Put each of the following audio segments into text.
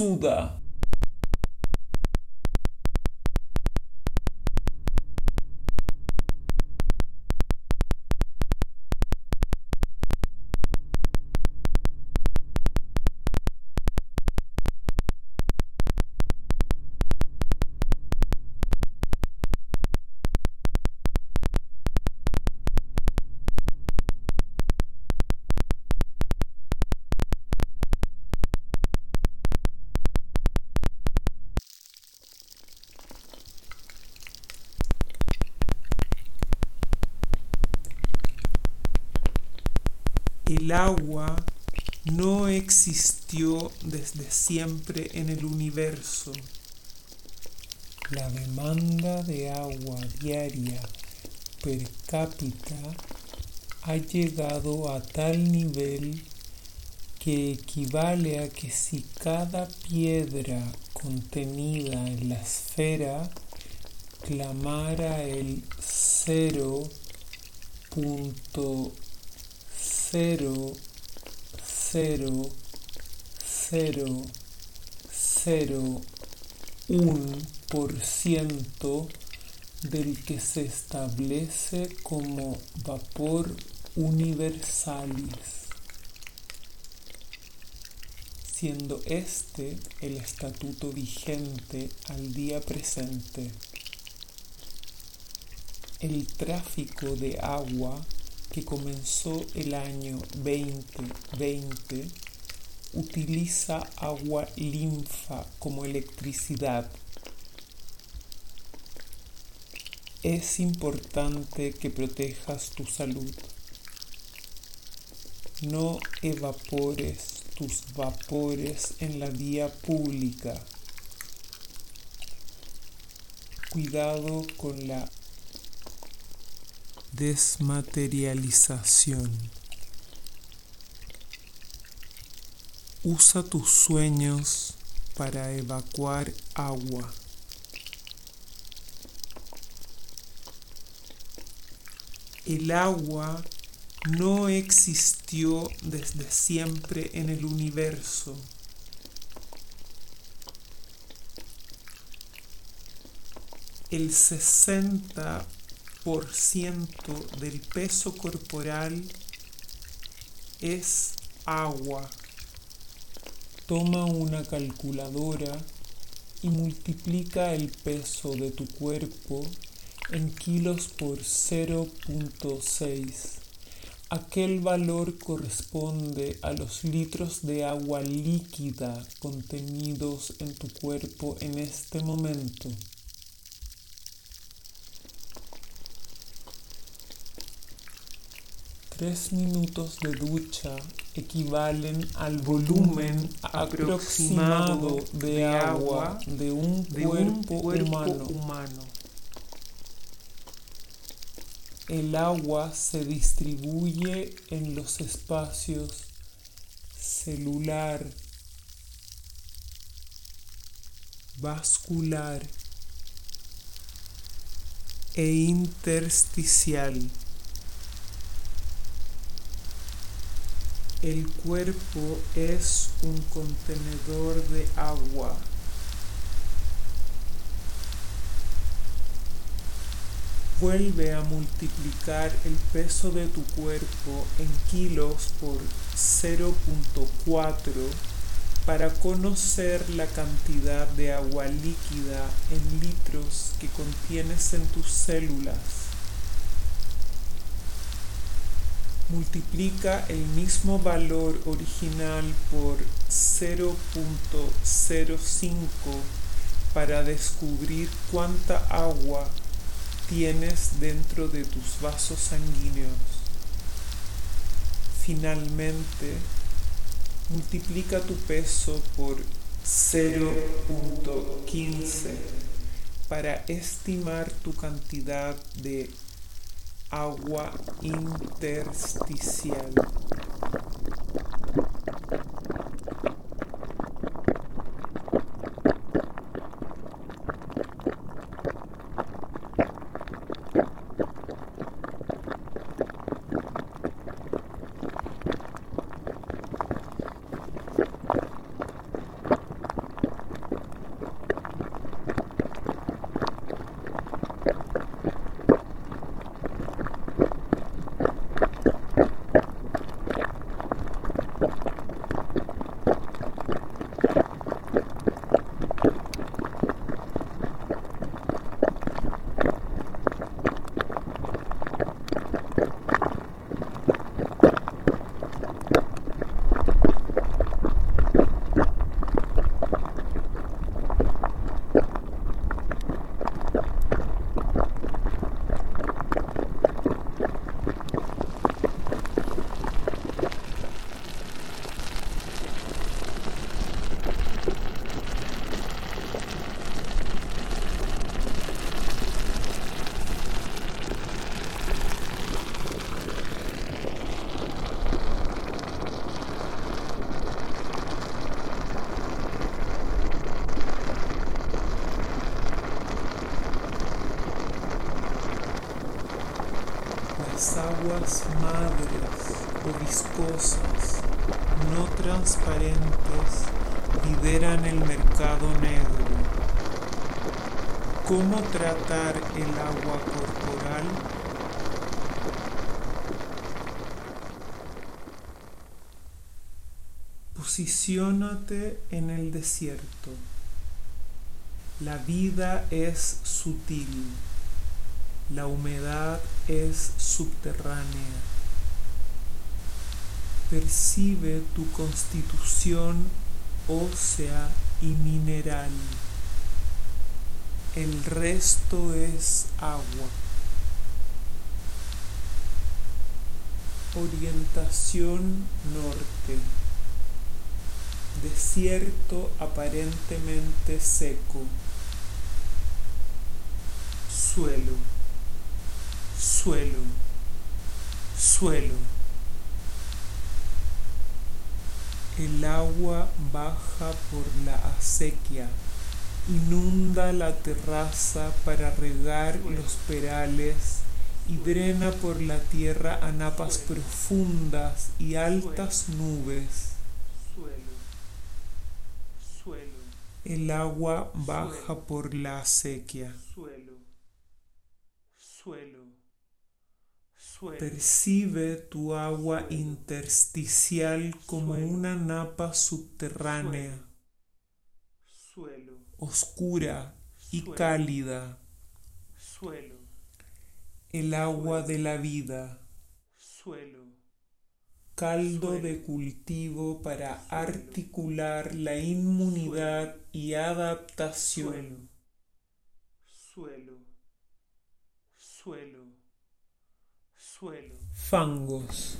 Suda. El agua no existió desde siempre en el universo. La demanda de agua diaria per cápita ha llegado a tal nivel que equivale a que si cada piedra contenida en la esfera clamara el 0.0 cero, cero, cero, cero, un por ciento del que se establece como vapor universalis, siendo este el estatuto vigente al día presente. El tráfico de agua que comenzó el año 2020 utiliza agua linfa como electricidad. Es importante que protejas tu salud. No evapores tus vapores en la vía pública. Cuidado con la desmaterialización. Usa tus sueños para evacuar agua. El agua no existió desde siempre en el universo. El 60 por ciento del peso corporal es agua. Toma una calculadora y multiplica el peso de tu cuerpo en kilos por 0.6. Aquel valor corresponde a los litros de agua líquida contenidos en tu cuerpo en este momento. Tres minutos de ducha equivalen al volumen aproximado de agua de un cuerpo, humano. El agua se distribuye en los espacios celular, vascular e intersticial. El cuerpo es un contenedor de agua. Vuelve a multiplicar el peso de tu cuerpo en kilos por 0.4 para conocer la cantidad de agua líquida en litros que contienes en tus células. Multiplica el mismo valor original por 0.05 para descubrir cuánta agua tienes dentro de tus vasos sanguíneos. Finalmente, multiplica tu peso por 0.15 para estimar tu cantidad de agua intersticial. Aguas madres o viscosas, no transparentes, lideran el mercado negro. ¿Cómo tratar el agua corporal? Posiciónate en el desierto. La vida es sutil. La humedad es subterránea. Percibe tu constitución ósea y mineral. El resto es agua. Orientación norte. Desierto aparentemente seco. Suelo. Suelo. Suelo. El agua baja por la acequia, inunda la terraza para regar los perales y drena por la tierra a napas profundas y altas nubes. El agua baja por la acequia. Percibe tu agua intersticial como una napa subterránea, oscura y cálida. El agua de la vida. Caldo de cultivo para articular la inmunidad y adaptación. Suelo. Suelo suelo. Fangos.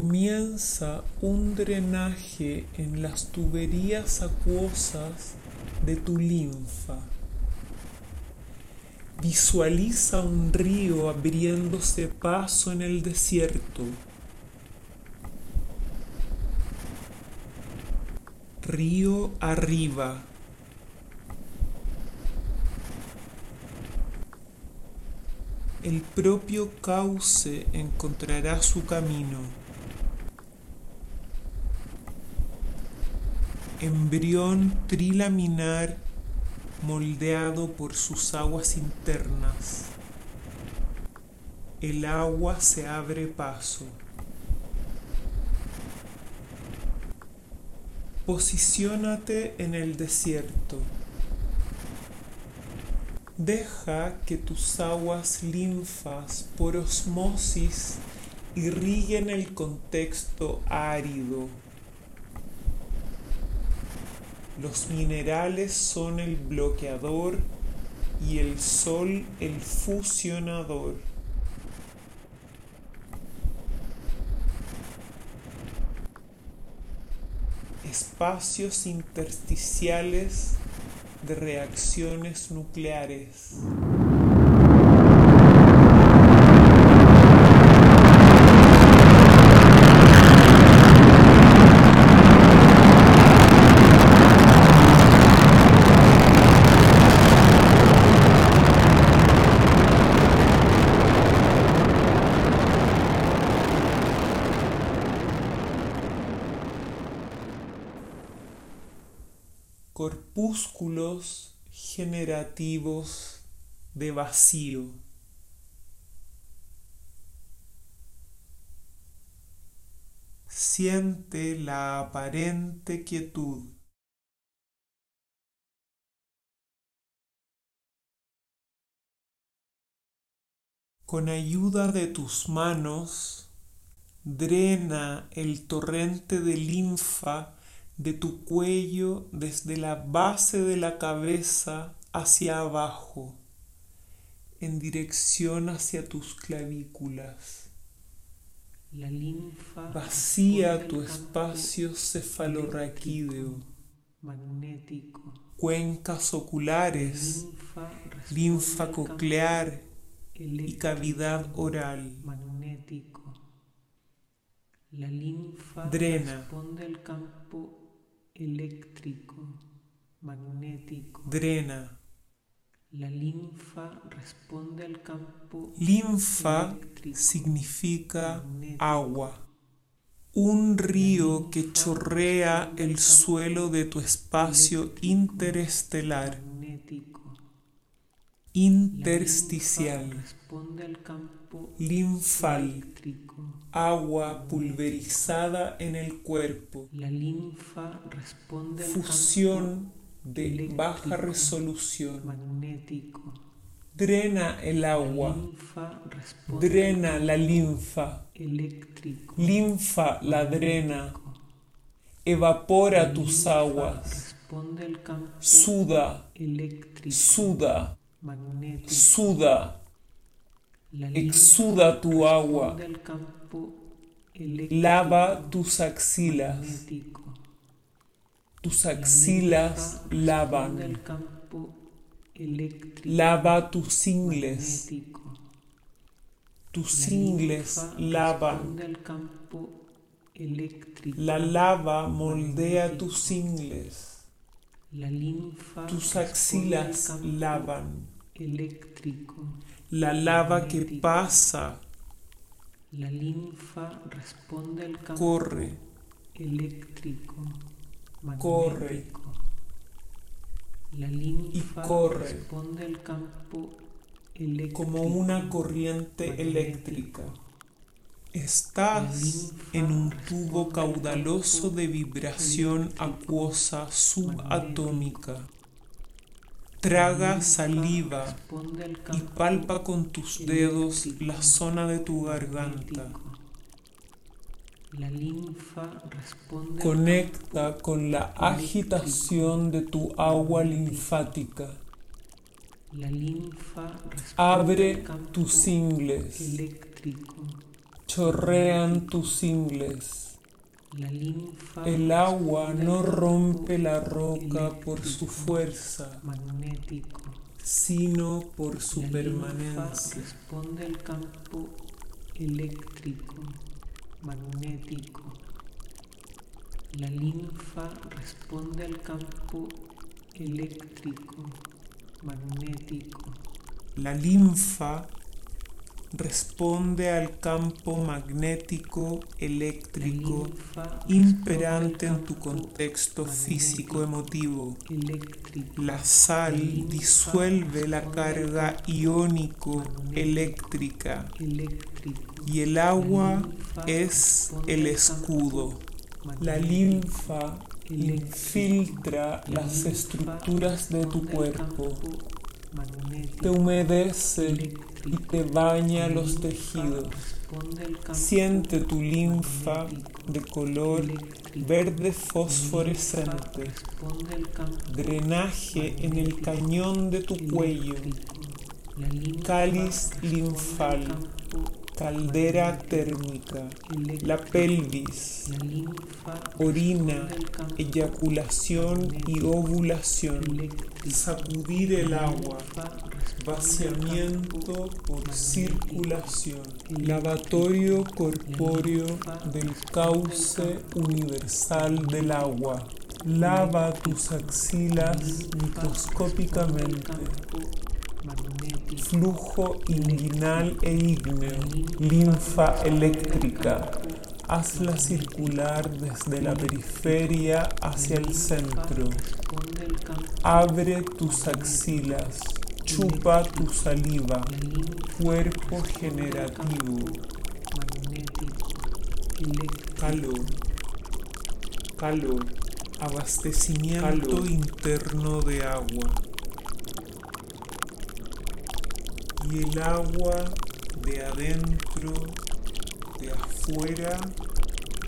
Comienza un drenaje en las tuberías acuosas de tu linfa. Visualiza un río abriéndose paso en el desierto. Río arriba. El propio cauce encontrará su camino. Embrión trilaminar moldeado por sus aguas internas. El agua se abre paso. Posiciónate en el desierto. Deja que tus aguas linfas por osmosis irriguen el contexto árido los minerales son el bloqueador y el sol el fusionador. Espacios intersticiales de reacciones nucleares. Generativos de vacío. Siente la aparente quietud. Con ayuda de tus manos, drena el torrente de linfa de tu cuello desde la base de la cabeza hacia abajo, en dirección hacia tus clavículas. La linfa Vacía tu espacio cefalorraquídeo, magnético. cuencas oculares, Linfa, coclear y cavidad oral. magnético. La linfa Drena. responde al campo eléctrico magnético. Drena. La linfa responde al campo Linfa eléctrico significa magnético. agua. Un río que chorrea el suelo de tu espacio interestelar, magnético. La intersticial, linfa responde al campo linfal, eléctrico. agua pulverizada en el cuerpo, La linfa responde al fusión de baja resolución. magnético. Drena el agua, drena la linfa, eléctrico. linfa la drena, evapora tus aguas, Responde al campo suda, eléctrico suda, magnético. suda, exuda tu agua, lava tus axilas, tus La axilas lavan, lava tus ingles, tus ingles lavan, la lava moldea tus ingles, La linfa tus axilas lavan, eléctrico. La lava que pasa La linfa responde al campo corre, eléctrico. Corre. La linfa corre. responde al campo eléctrico. como una corriente magnético. eléctrica. Estás en un tubo caudaloso de vibración acuosa subatómica. Traga saliva y palpa con tus dedos la zona de tu garganta. La linfa responde Conecta con la agitación de tu agua linfática. La linfa responde Abre tus ingles. eléctrico. Chorrean tus ingles. La linfa El agua no rompe la roca por su fuerza, magnético. sino por su La linfa permanencia. responde al campo eléctrico magnético. La linfa responde al campo eléctrico magnético. La linfa responde al campo magnético eléctrico imperante en tu contexto físico emotivo. La sal disuelve la carga iónico eléctrica y el agua es el escudo. La linfa infiltra las estructuras de tu cuerpo, te humedece y te baña los tejidos. Siente tu linfa de color verde fosforescente, drenaje en el cañón de tu cuello, cáliz linfal, caldera térmica, la pelvis, orina, eyaculación y ovulación, sacudir el agua, vaciamiento por circulación, lavatorio corpóreo del cauce universal del agua. Lava tus axilas microscópicamente. Flujo inguinal e ígneo, linfa eléctrica, hazla circular desde la periferia hacia el centro. Abre tus axilas, chupa tu saliva, cuerpo generativo, calor, calor, abastecimiento interno de agua. Y el agua de adentro, de afuera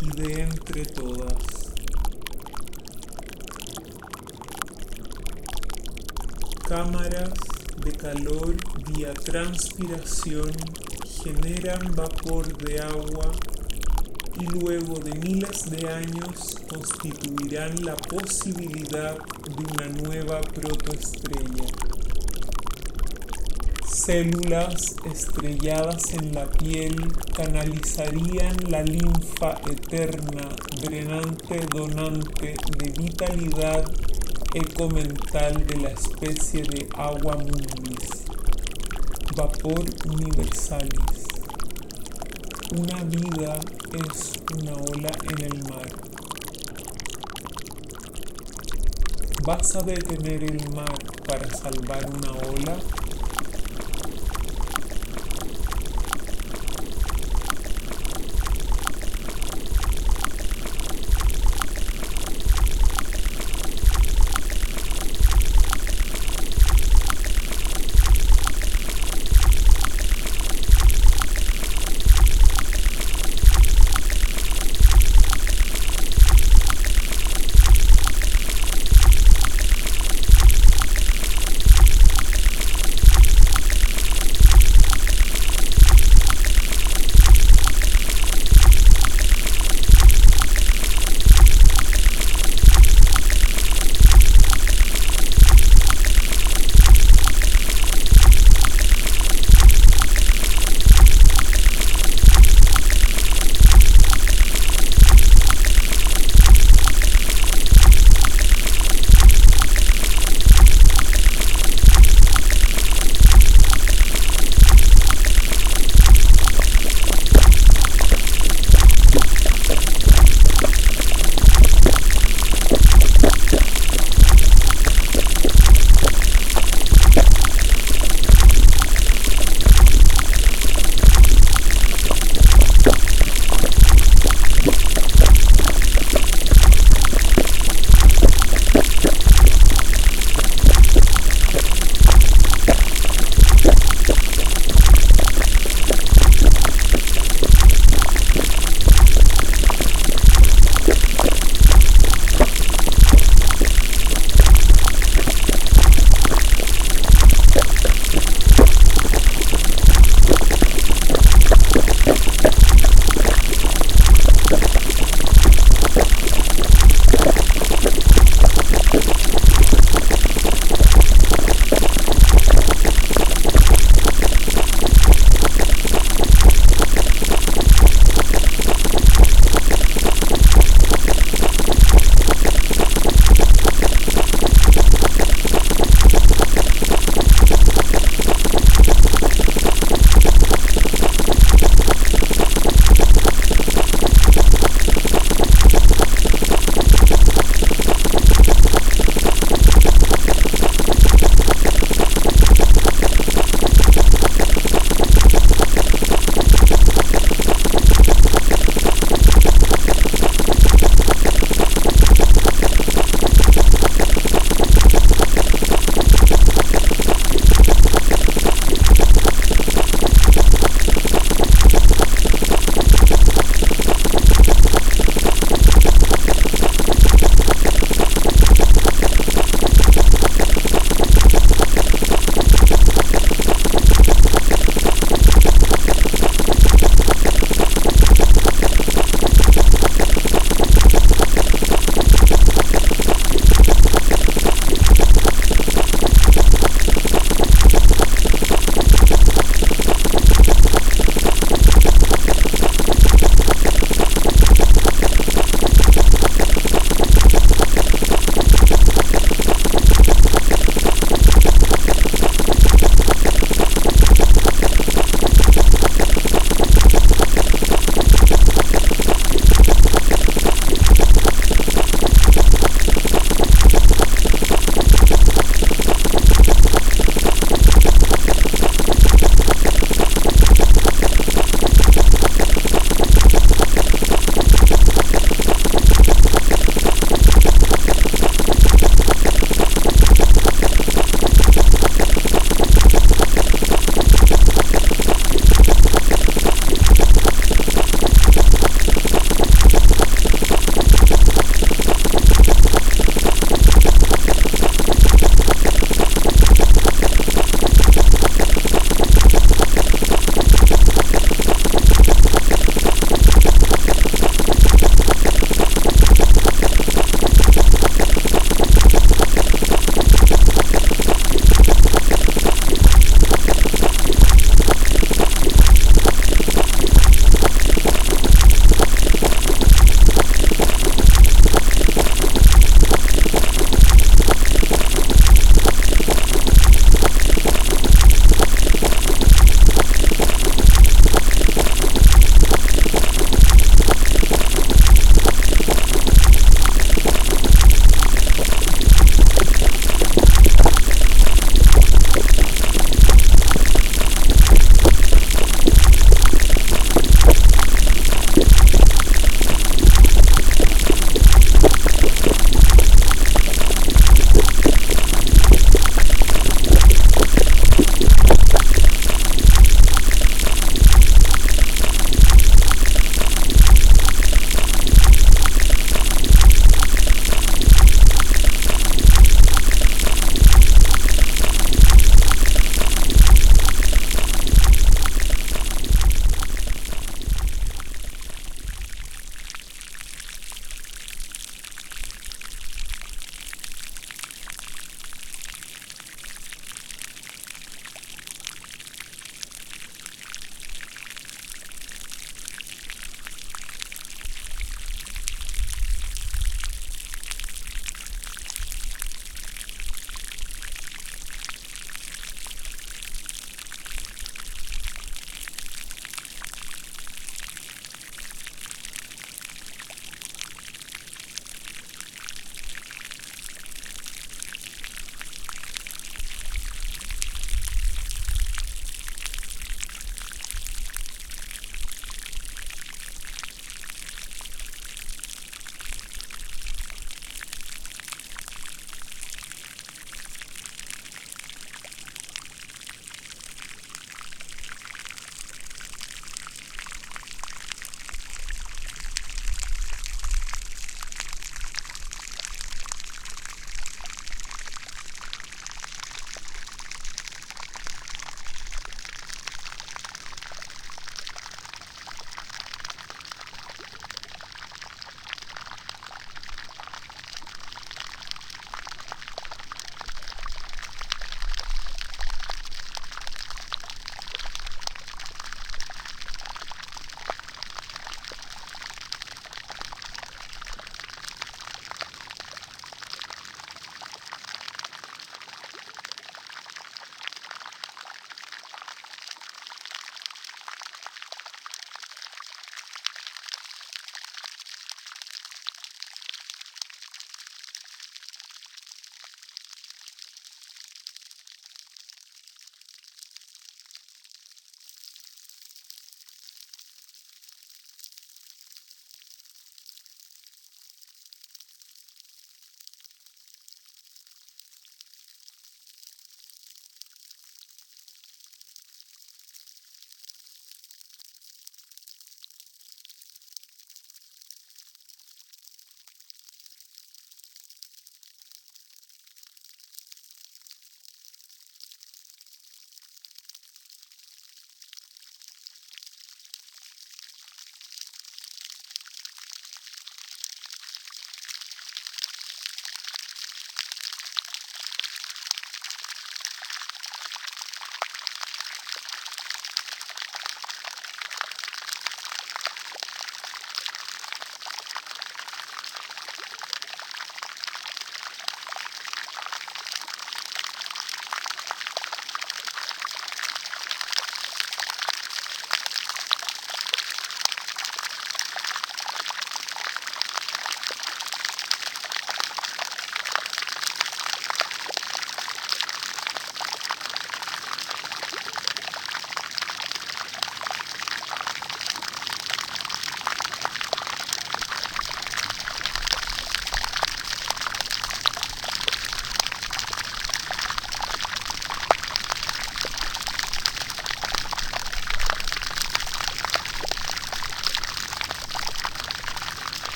y de entre todas. Cámaras de calor vía transpiración generan vapor de agua y luego de miles de años constituirán la posibilidad de una nueva protoestrella. Células estrelladas en la piel canalizarían la linfa eterna, drenante, donante de vitalidad ecomental de la especie de agua mundis, vapor universalis. Una vida es una ola en el mar. ¿Vas a detener el mar para salvar una ola?